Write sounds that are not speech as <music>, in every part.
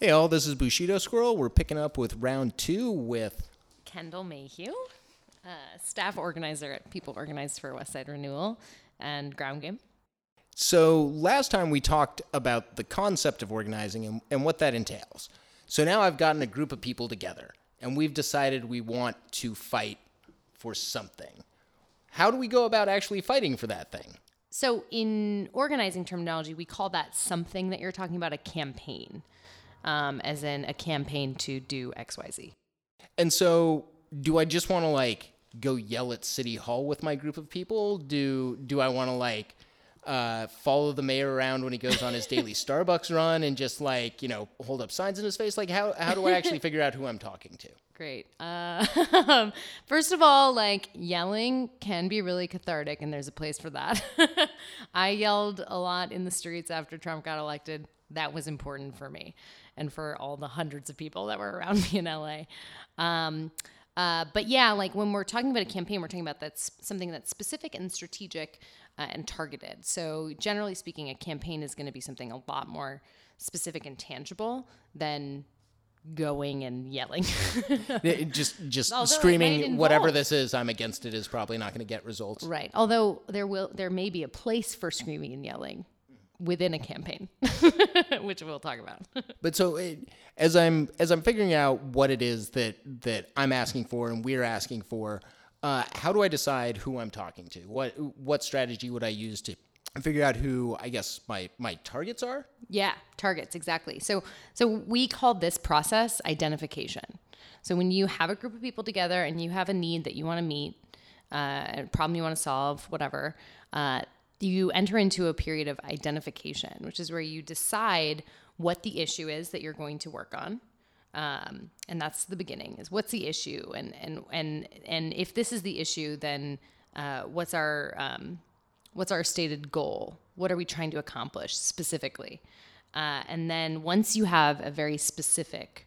Hey, all, this is Bushido Squirrel. We're picking up with round two with. Kendall Mayhew, uh, staff organizer at People Organized for Westside Renewal and Ground Game. So, last time we talked about the concept of organizing and, and what that entails. So, now I've gotten a group of people together and we've decided we want to fight for something. How do we go about actually fighting for that thing? So, in organizing terminology, we call that something that you're talking about a campaign, um, as in a campaign to do XYZ. And so, do I just want to like go yell at City Hall with my group of people? Do do I want to like uh, follow the mayor around when he goes on his daily <laughs> Starbucks run and just like you know hold up signs in his face? Like how how do I actually figure out who I'm talking to? Great. Uh, <laughs> first of all, like yelling can be really cathartic, and there's a place for that. <laughs> I yelled a lot in the streets after Trump got elected. That was important for me and for all the hundreds of people that were around <laughs> me in LA. Um, uh, but yeah, like when we're talking about a campaign, we're talking about that's something that's specific and strategic uh, and targeted. So generally speaking, a campaign is going to be something a lot more specific and tangible than going and yelling. Just just <laughs> Although screaming whatever this is, I'm against it is probably not going to get results. right. Although there will there may be a place for screaming and yelling within a campaign, <laughs> which we'll talk about. <laughs> But so it, as I'm as I'm figuring out what it is that that I'm asking for and we're asking for, uh, how do I decide who I'm talking to? What what strategy would I use to figure out who I guess my my targets are? Yeah, targets exactly. So so we call this process identification. So when you have a group of people together and you have a need that you want to meet, uh, a problem you want to solve, whatever, uh, you enter into a period of identification, which is where you decide what the issue is that you're going to work on. Um, and that's the beginning is what's the issue? And and and and if this is the issue then uh, what's our um, what's our stated goal? What are we trying to accomplish specifically? Uh, and then once you have a very specific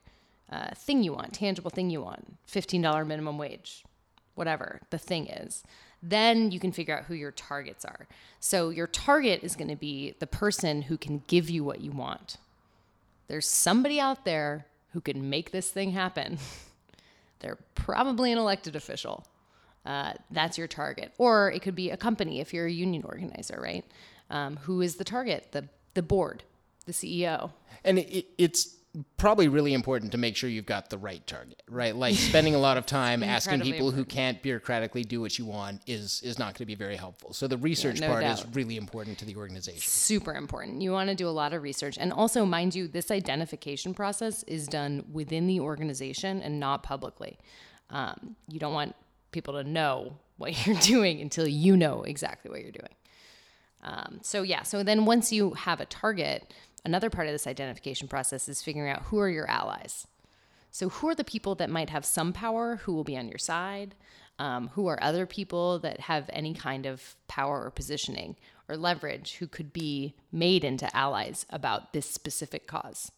uh, thing you want tangible thing you want $15 minimum wage whatever the thing is then you can figure out who your targets are so your target is going to be the person who can give you what you want there's somebody out there who can make this thing happen. <laughs> They're probably an elected official. Uh, that's your target. Or it could be a company if you're a union organizer, right? Um, who is the target? The, the board, the CEO. And it, it's probably really important to make sure you've got the right target, right? Like <laughs> spending a lot of time asking people who can't bureaucratically do what you want is is not going to be very helpful. So the research no part is really important to the organization. Super important. You want to do a lot of research. And also, mind you, this identification process is done within the organization and not publicly. Um, you don't want people to know <laughs> what you're doing until you know exactly what you're doing. Um, so yeah, so then once you have a target, another part of this identification process is figuring out who are your allies. So who are the people that might have some power, who will be on your side? Um, who are other people that have any kind of power or positioning or leverage who could be made into allies about this specific cause?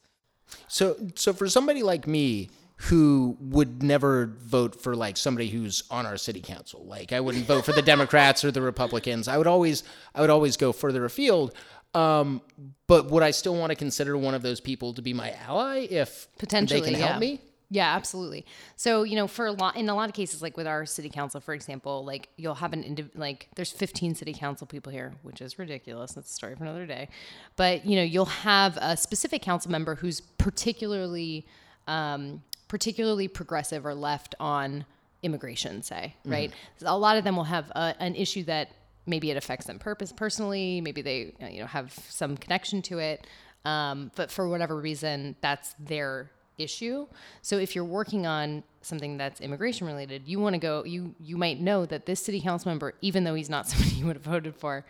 So, so for somebody like me who would never vote for like somebody who's on our city council, like I wouldn't vote for the Democrats or the Republicans. I would always, I would always go further afield. Um, but would I still want to consider one of those people to be my ally if potentially they can yeah. help me? Yeah, absolutely. So you know, for a lot in a lot of cases, like with our city council, for example, like you'll have an indiv- like there's 15 city council people here, which is ridiculous. That's a story for another day. But you know, you'll have a specific council member who's particularly um, particularly progressive or left on immigration, say, right? A lot of them will have a, an issue that maybe it affects them purpose personally, maybe they you know have some connection to it, um, but for whatever reason, that's their issue. So if you're working on something that's immigration related, you want to go. You you might know that this city council member, even though he's not <laughs> somebody you would have voted for,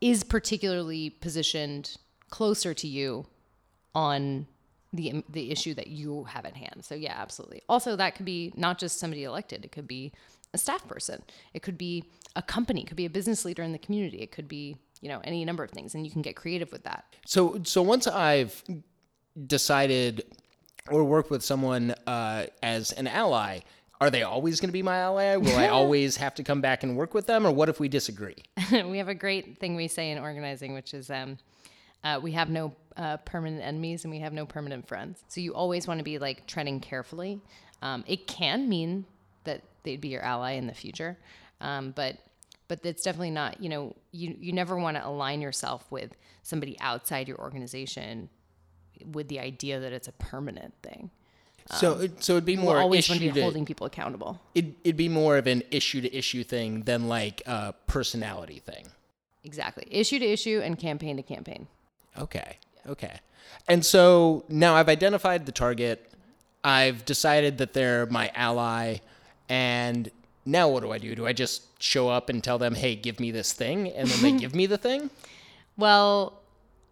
is particularly positioned closer to you on the the issue that you have at hand. So yeah, absolutely. Also, that could be not just somebody elected. It could be a staff person. It could be a company. It could be a business leader in the community. It could be you know any number of things, and you can get creative with that. So, so once I've decided or worked with someone uh, as an ally, are they always going to be my ally? Will I <laughs> always have to come back and work with them, or what if we disagree? <laughs> we have a great thing we say in organizing, which is um, uh, we have no uh, permanent enemies and we have no permanent friends. So you always want to be like treading carefully. Um, it can mean that they'd be your ally in the future, um, but but it's definitely not. You know, you you never want to align yourself with somebody outside your organization with the idea that it's a permanent thing. So, it- so it'd be more always want to be to, holding people accountable. it, it'd be more of an issue to issue thing than like a personality thing. Exactly, issue to issue and campaign to campaign. Okay. Okay. And so now I've identified the target. I've decided that they're my ally. And now what do I do? Do I just show up and tell them, hey, give me this thing? And then they <laughs> give me the thing? Well,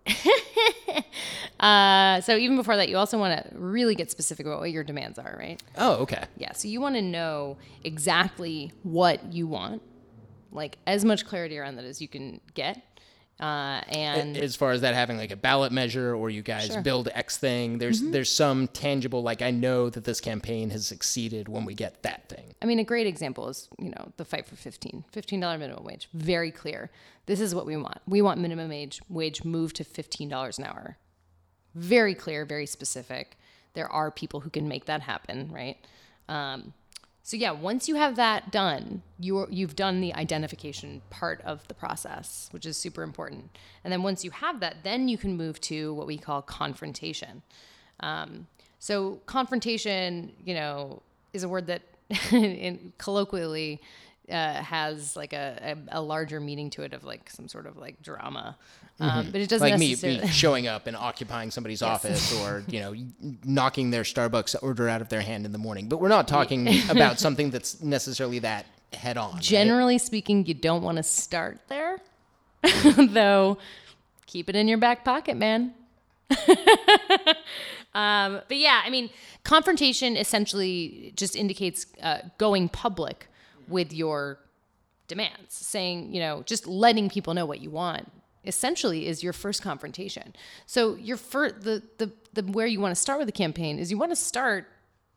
<laughs> uh, so even before that, you also want to really get specific about what your demands are, right? Oh, okay. Yeah. So you want to know exactly what you want, like as much clarity around that as you can get. Uh, and As far as that having like a ballot measure or you guys Sure. build X thing, there's Mm-hmm. there's some tangible like I know that this campaign has succeeded when we get that thing. I mean, a great example is, you know, the fight for 15, $15 minimum wage. Very clear. This is what we want. We want minimum wage, wage moved to $15 an hour. Very clear, very specific. There are people who can make that happen, right? Um, so yeah, once you have that done, you're, you've done the identification part of the process, which is super important. And then once you have that, then you can move to what we call confrontation. Um, so confrontation, you know, is a word that <laughs> in, colloquially uh, has like a, a, a larger meaning to it of like some sort of like drama, um, but it doesn't Mm-hmm. Like me, necessarily. <laughs> me showing up and occupying somebody's office or, you know, <laughs> knocking their Starbucks order out of their hand in the morning. But we're not talking <laughs> about something that's necessarily that head on. right? Generally speaking, you don't want to start there, though. Keep it in your back pocket, man. um, but yeah, I mean, confrontation essentially just indicates uh, going public with your demands, saying, you know, just letting people know what you want. Essentially, is your first confrontation. So your first, the the the where you want to start with the campaign is you want to start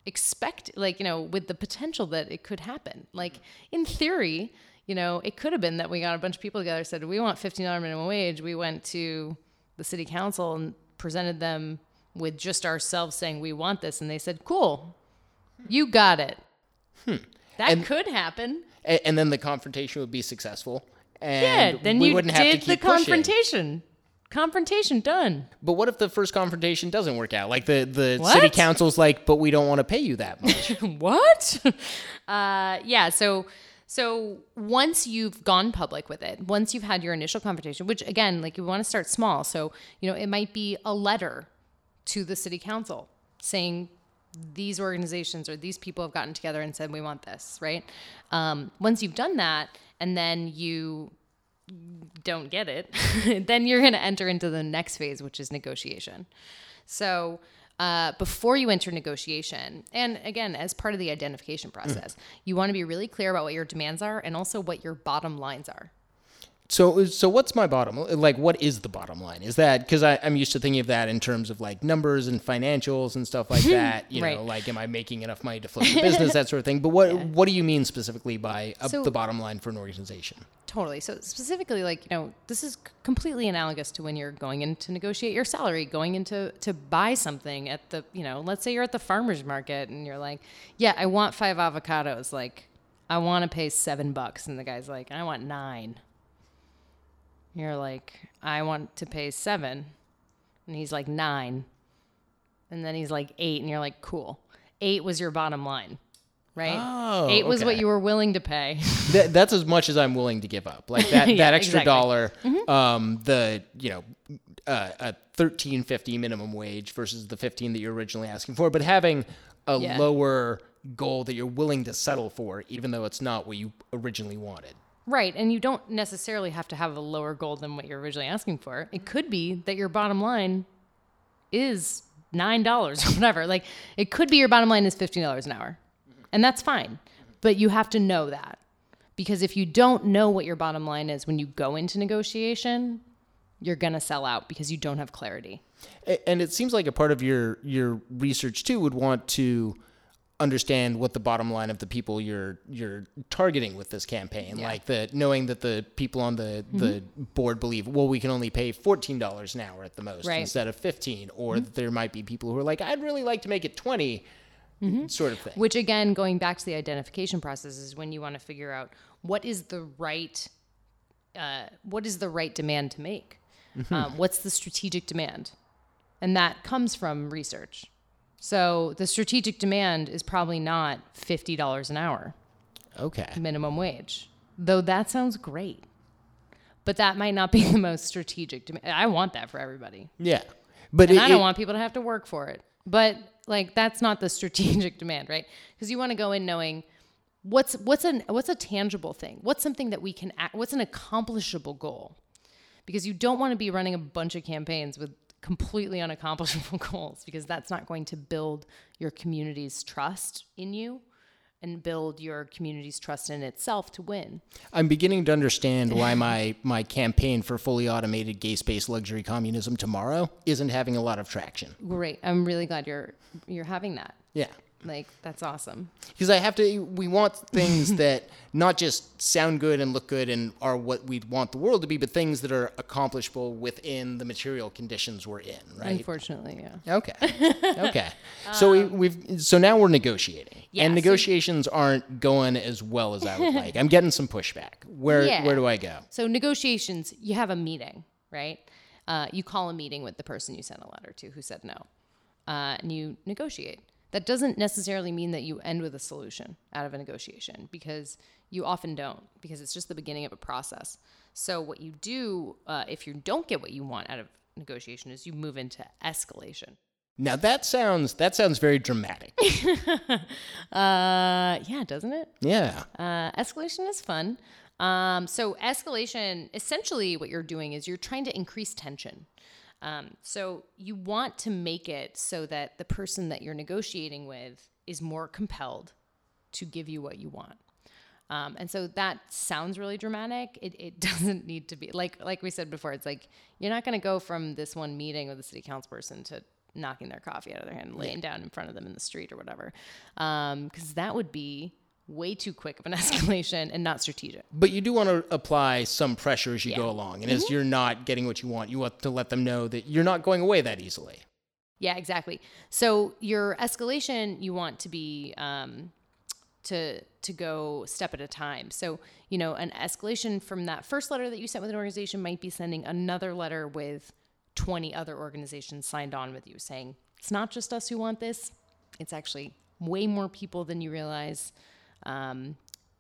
expect like you know with the potential that it could happen. Like in theory you know it could have been that we got a bunch of people together said we want $15 minimum wage. We went to the city council and presented them with just ourselves saying we want this. And they said cool. You got it hmm. That And- could happen A- and then the confrontation would be successful. yeah And then we you wouldn't did have to the keep pushing. confrontation confrontation done But what if the first confrontation doesn't work out? Like the, the city council's like, but we don't want to pay you that much. <laughs> what? <laughs> uh, yeah. So, so once you've gone public with it, once you've had your initial confrontation, which again, like you want to start small. So, you know, it might be a letter to the city council saying these organizations or these people have gotten together and said we want this, right? Um, once you've done that, and then you don't get it, <laughs> then you're going to enter into the next phase, which is negotiation. So uh, before you enter negotiation, and again, as part of the identification process, you want to be really clear about what your demands are and also what your bottom lines are. So, so what's my bottom? Like, what is the bottom line? Is that because I'm used to thinking of that in terms of like numbers and financials and stuff like <laughs> that? You know, like, am I making enough money to float the <laughs> business, that sort of thing? But what what do you mean specifically by uh, So- the bottom line for an organization? Totally. So specifically, like you know, this is completely analogous to when you're going in to negotiate your salary, going into to buy something at the you know, let's say you're at the farmers market and you're like, yeah, I want five avocados. Like, I want to pay seven bucks, and the guy's like, I want nine. You're like, I want to pay seven, and he's like nine, and then he's like eight, and you're like, cool. Eight was your bottom line, right? Oh, eight was what you were willing to pay. <laughs> That, that's as much as I'm willing to give up. Like that, <laughs> Yeah, that extra exactly. Mm-hmm. dollar, um, the you know, uh, a thirteen fifty minimum wage versus the fifteen that you're originally asking for, but having a Yeah. lower goal that you're willing to settle for, even though it's not what you originally wanted. Right. And you don't necessarily have to have a lower goal than what you're originally asking for. It mm-hmm. could be that your bottom line is $9 or <laughs> whatever. Like it could be your bottom line is $15 an hour. Mm-hmm. And that's fine. But you have to know that. Because if you don't know what your bottom line is when you go into negotiation, you're going to sell out because you don't have clarity. And it seems like a part of your your research too would want to understand what the bottom line of the people you're you're targeting with this campaign Yeah. like the knowing that the people on the the board believe well we can only pay $14 an hour at the most Right. instead of 15 or that there might be people who are like I'd really like to make it 20 sort of thing Which again, going back to the identification process, is when you want to figure out what is the right, uh, what is the right demand to make. Um, what's the strategic demand, and that comes from research. So the strategic demand is probably not fifty dollars an hour okay minimum wage, though that sounds great. But that might not be <laughs> the most strategic demand. I want that for everybody. yeah but And it, I don't it- want people to have to work for it. But like that's not the <laughs> strategic demand, right? Because you want to go in knowing what's what's an what's a tangible thing? What's something that we can act, what's an accomplishable goal? Because you don't want to be running a bunch of campaigns with completely unaccomplishable <laughs> goals because that's not going to build your community's trust in you and build your community's trust in itself to win. I'm beginning to understand why my my campaign for fully automated gay space luxury communism tomorrow isn't having a lot of traction. Great. I'm really glad you're you're having that. Yeah. Like that's awesome. Because I have to, we want things <laughs> that not just sound good and look good and are what we want the world to be, but things that are accomplishable within the material conditions we're in, right? Unfortunately, yeah. Okay. <laughs> Okay. so we, we've so now we're negotiating, yeah, and so- negotiations aren't going as well as I would like. I'm getting some pushback. Where Yeah. where do I go? So negotiations, you have a meeting, right? Uh, you call a meeting with the person you sent a letter to who said no, uh, and you negotiate. That doesn't necessarily mean that you end with a solution out of a negotiation because you often don't, because it's just the beginning of a process. So what you do uh, if you don't get what you want out of negotiation is you move into escalation. Now that sounds that sounds very dramatic. <laughs> Uh, yeah, doesn't it? yeah. Uh, escalation is fun. Um, so escalation, essentially, what you're doing is you're trying to increase tension. Um, so you want to make it so that the person that you're negotiating with is more compelled to give you what you want. Um, and so that sounds really dramatic. It, it <laughs> doesn't need to be like like we said before. It's like you're not going to go from this one meeting with a city council person to knocking their coffee out of their hand, and laying down in front of them in the street or whatever, because that would be way too quick of an <laughs> escalation and not strategic. But you do want to apply some pressure as you go along. And Mm-hmm. as you're not getting what you want, you want to let them know that you're not going away that easily. Yeah, exactly. So your escalation, you want to be um, to to go step at a time. So you know, an escalation from that first letter that you sent with an organization might be sending another letter with twenty other organizations signed on with you, saying it's not just us who want this; it's actually way more people than you realize. Um,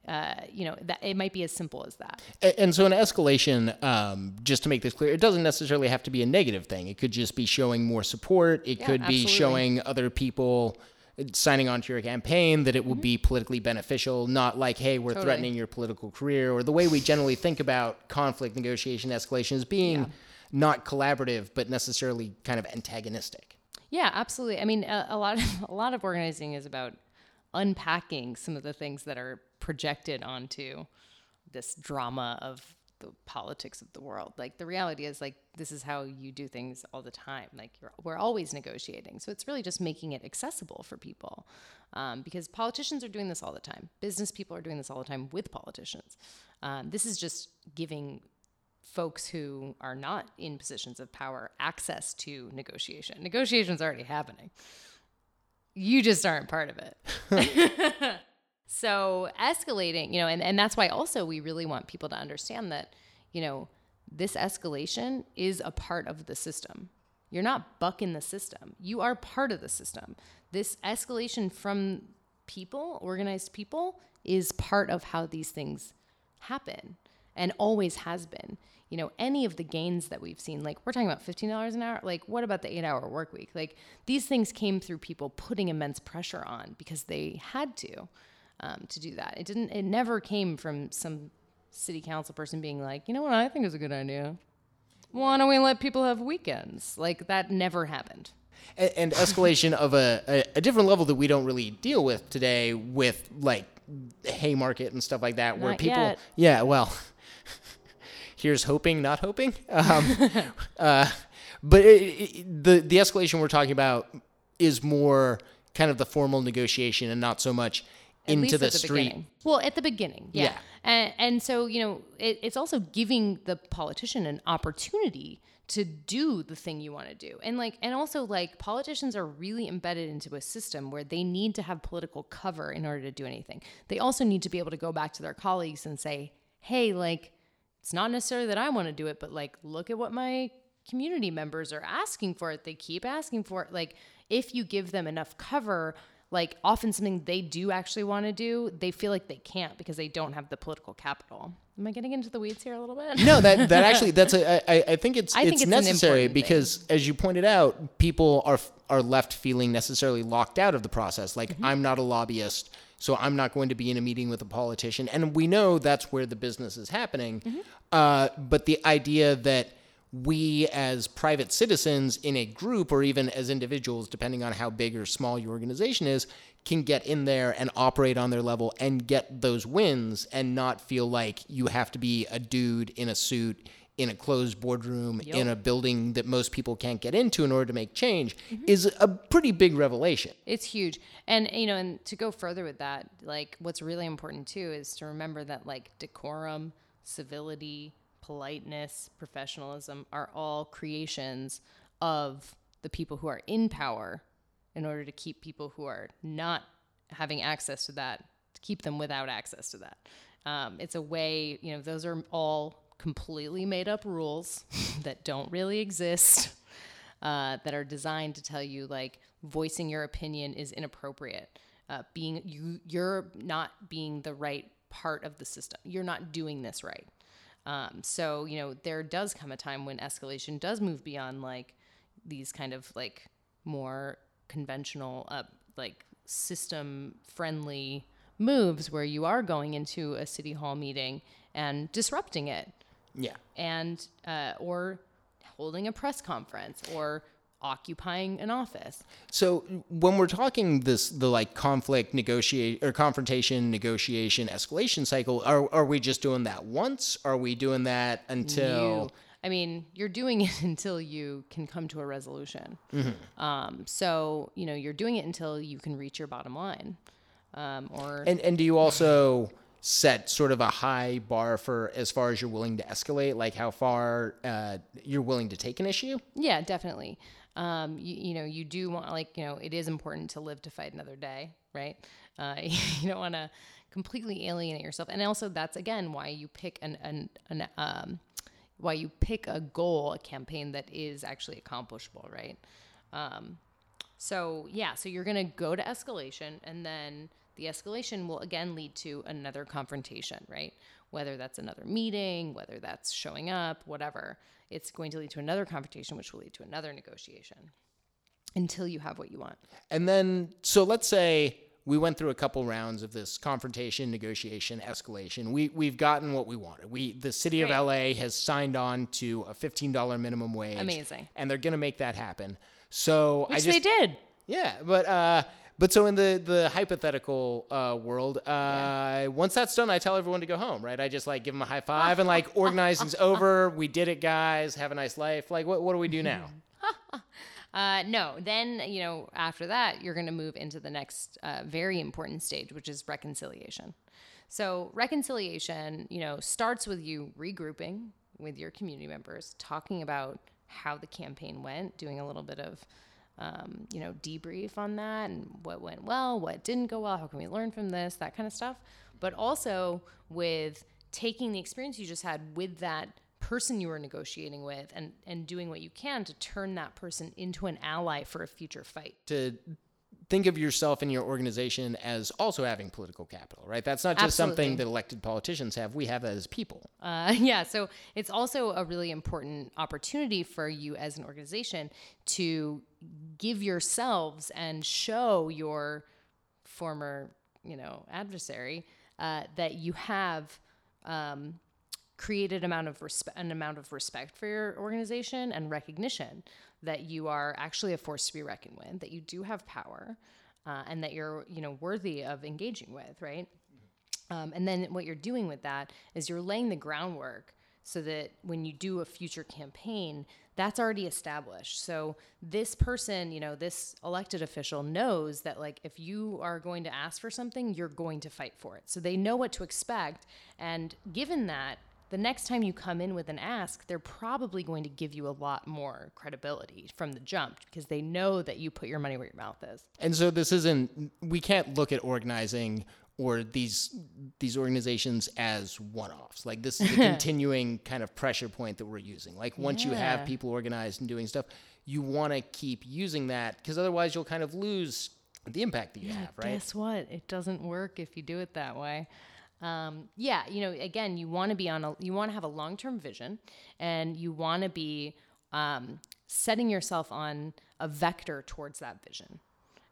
uh, you know, that it might be as simple as that. A- And so, an escalation, um, just to make this clear, it doesn't necessarily have to be a negative thing. It could just be showing more support. It Yeah, could be absolutely. showing other people uh, signing on to your campaign that it will be politically beneficial, not like, hey, we're Mm-hmm. Totally. threatening your political career, or the way we generally think about conflict, negotiation, escalation as being not collaborative, but necessarily kind of antagonistic. Yeah, absolutely. I mean, a, a lot of <laughs> a lot of organizing is about unpacking some of the things that are projected onto this drama of the politics of the world. Like the reality is like this is how you do things all the time. Like we're always negotiating. So it's really just making it accessible for people. Um, because politicians are doing this all the time. Business people are doing this all the time with politicians. Um, this is just giving folks who are not in positions of power access to negotiation. Negotiation's already happening. You just aren't part of it. <laughs> so escalating, you know, and, and that's why also we really want people to understand that, you know, this escalation is a part of the system. You're not bucking the system. You are part of the system. This escalation from people, organized people, is part of how these things happen and always has been. You know, any of the gains that we've seen, like we're talking about $15 an hour, like what about the eight hour work week? Like these things came through people putting immense pressure on because they had to um, to do that. It didn't, it never came from some city council person being like, you know what, I think is a good idea. Why don't we let people have weekends? Like that never happened. and, and escalation of a, a, a different level that we don't really deal with today with like Haymarket and stuff like that, where people, yet. yeah, well, here's hoping, not hoping. <laughs> Um, uh, but it, it, the the escalation we're talking about is more kind of the formal negotiation and not so much At into least the at street. beginning. Well, at the beginning, yeah. Yeah. And, and so, you know, it, it's also giving the politician an opportunity to do the thing you want to do. And like, and also like politicians are really embedded into a system where they need to have political cover in order to do anything. They also need to be able to go back to their colleagues and say, hey, like, it's not necessarily that I want to do it, but like, look at what my community members are asking for it. They keep asking for it. Like, if you give them enough cover, like often something they do actually want to do, they feel like they can't because they don't have the political capital. Am I getting into the weeds here a little bit? No, that that <laughs> actually that's a I, I think it's I think it's it's necessary important thing. because as you pointed out, people are are left feeling necessarily locked out of the process. Like Mm-hmm. I'm not a lobbyist, so I'm not going to be in a meeting with a politician, and we know that's where the business is happening. Mm-hmm. Uh, but the idea that we as private citizens in a group or even as individuals depending on how big or small your organization is can get in there and operate on their level and get those wins and not feel like you have to be a dude in a suit in a closed boardroom in a building that most people can't get into in order to make change is a pretty big revelation. It's huge. And you know, and to go further with that, like what's really important too is to remember that like decorum, civility, politeness, professionalism are all creations of the people who are in power in order to keep people who are not having access to that to keep them without access to that. Um, it's a way, you know, those are all completely made up rules <laughs> that don't really exist <laughs> uh, that are designed to tell you like voicing your opinion is inappropriate. Uh, being you, you're not being the right part of the system. You're not doing this right. Um, so you know there does come a time when escalation does move beyond like these kind of like more conventional, uh, like system friendly moves where you are going into a city hall meeting and disrupting it Yeah. and uh, or holding a press conference or occupying an office. So when we're talking this the like conflict negotiate or confrontation negotiation escalation cycle, are are we just doing that once? Are we doing that until You, I mean, you're doing it <laughs> until you can come to a resolution. Um, so you know, you're doing it until you can reach your bottom line, um, or and and do you also set sort of a high bar for as far as you're willing to escalate, like how far uh, you're willing to take an issue? Yeah, definitely. Um, you, you know, you do want like you know, it is important to live to fight another day, right? Uh, <laughs> you don't want to completely alienate yourself, and also that's again why you pick an an, an um, why you pick a goal, a campaign that is actually accomplishable, right? Um, so yeah, so you're gonna go to escalation, and then the escalation will again lead to another confrontation, right? Whether that's another meeting, whether that's showing up, whatever, it's going to lead to another confrontation, which will lead to another negotiation until you have what you want. And then, so let's say we went through a couple rounds of this confrontation, negotiation, escalation. We we've gotten what we wanted. We the city of. LA has signed on to a fifteen dollar minimum wage. Amazing. And they're gonna make that happen. So I Which just they did. yeah, but uh, but so in the the hypothetical uh, world, uh, once that's done, I tell everyone to go home, right? I just like give them a high five and like <laughs> organizing's over. We did it, guys. Have a nice life. Like, what what do we do now? <laughs> Uh, no, then, you know, after that, you're going to move into the next uh, very important stage, which is reconciliation. So, reconciliation, you know, starts with you regrouping with your community members, talking about how the campaign went, doing a little bit of, um, you know, debrief on that and what went well, what didn't go well, how can we learn from this, that kind of stuff. But also with taking the experience you just had with that person you were negotiating with and, and doing what you can to turn that person into an ally for a future fight. to think of yourself and your organization as also having political capital, right? That's not just something that elected politicians have. We have that as people. Uh, <laughs> yeah, so it's also a really important opportunity for you as an organization to give yourselves and show your former, you know, adversary uh, that you have um, created amount of respe- an amount of respect for your organization and recognition that you are actually a force to be reckoned with, that you do have power, uh, and that you're, you know, worthy of engaging with, right? Um, and then what you're doing with that is you're laying the groundwork so that when you do a future campaign, that's already established. So this person, you know, this elected official knows that like if you are going to ask for something, you're going to fight for it. So they know what to expect. And given that, the next time you come in with an ask, they're probably going to give you a lot more credibility from the jump because they know that you put your money where your mouth is. And so this isn't we can't look at organizing or these these organizations as one-offs. Like this is a <laughs> continuing kind of pressure point that we're using. Like once you have people organized and doing stuff, you want to keep using that because otherwise you'll kind of lose the impact that you have, right? Guess what? It doesn't work if you do it that way. Um, yeah, you know, again, you want to be on a, you want to have a long term vision, and you want to be um, setting yourself on a vector towards that vision,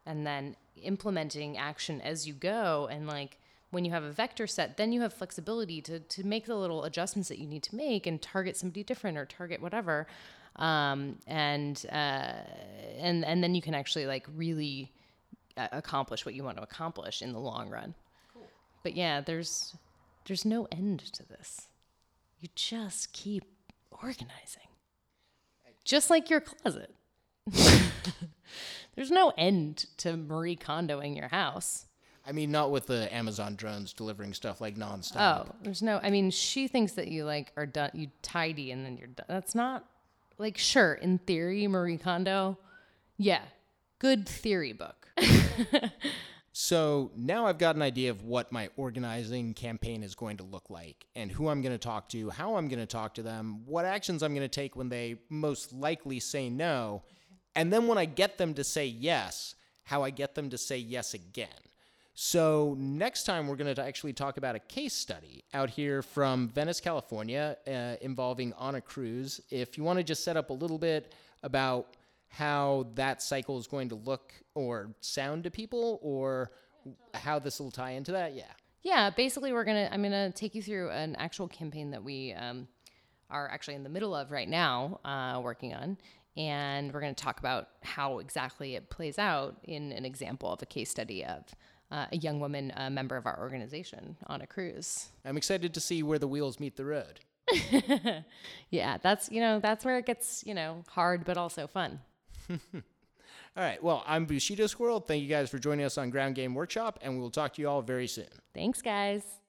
and then implementing action as you go. And like when you have a vector set, then you have flexibility to to make the little adjustments that you need to make and target somebody different or target whatever. Um, and uh, and and then you can actually like really uh, accomplish what you want to accomplish in the long run. But yeah, there's there's no end to this. You just keep organizing. Just like your closet. <laughs> there's no end to Marie Kondoing your house. I mean, not with the Amazon drones delivering stuff like nonstop. Oh, there's no. I mean, she thinks that you like are done. You tidy and then you're done. That's not like sure in theory, Marie Kondo. Yeah, good theory book. <laughs> So now I've got an idea of what my organizing campaign is going to look like and who I'm going to talk to, how I'm going to talk to them, what actions I'm going to take when they most likely say no, and then when I get them to say yes, how I get them to say yes again. So, next time we're going to actually talk about a case study out here from Venice, California, uh, involving Anna Cruz. If you want to just set up a little bit about how that cycle is going to look or sound to people, or how this will tie into that, yeah. Yeah, basically, we're gonna. I'm gonna take you through an actual campaign that we um, are actually in the middle of right now, uh, working on, and we're gonna talk about how exactly it plays out in an example of a case study of uh, a young woman, a member of our organization, Anna Cruz. I'm excited to see where the wheels meet the road. <laughs> Yeah, that's you know that's where it gets you know hard but also fun. <laughs> All right, well, I'm Bushido Squirrel. Thank you guys for joining us on Ground Game Workshop, and we will talk to you all very soon. Thanks, guys.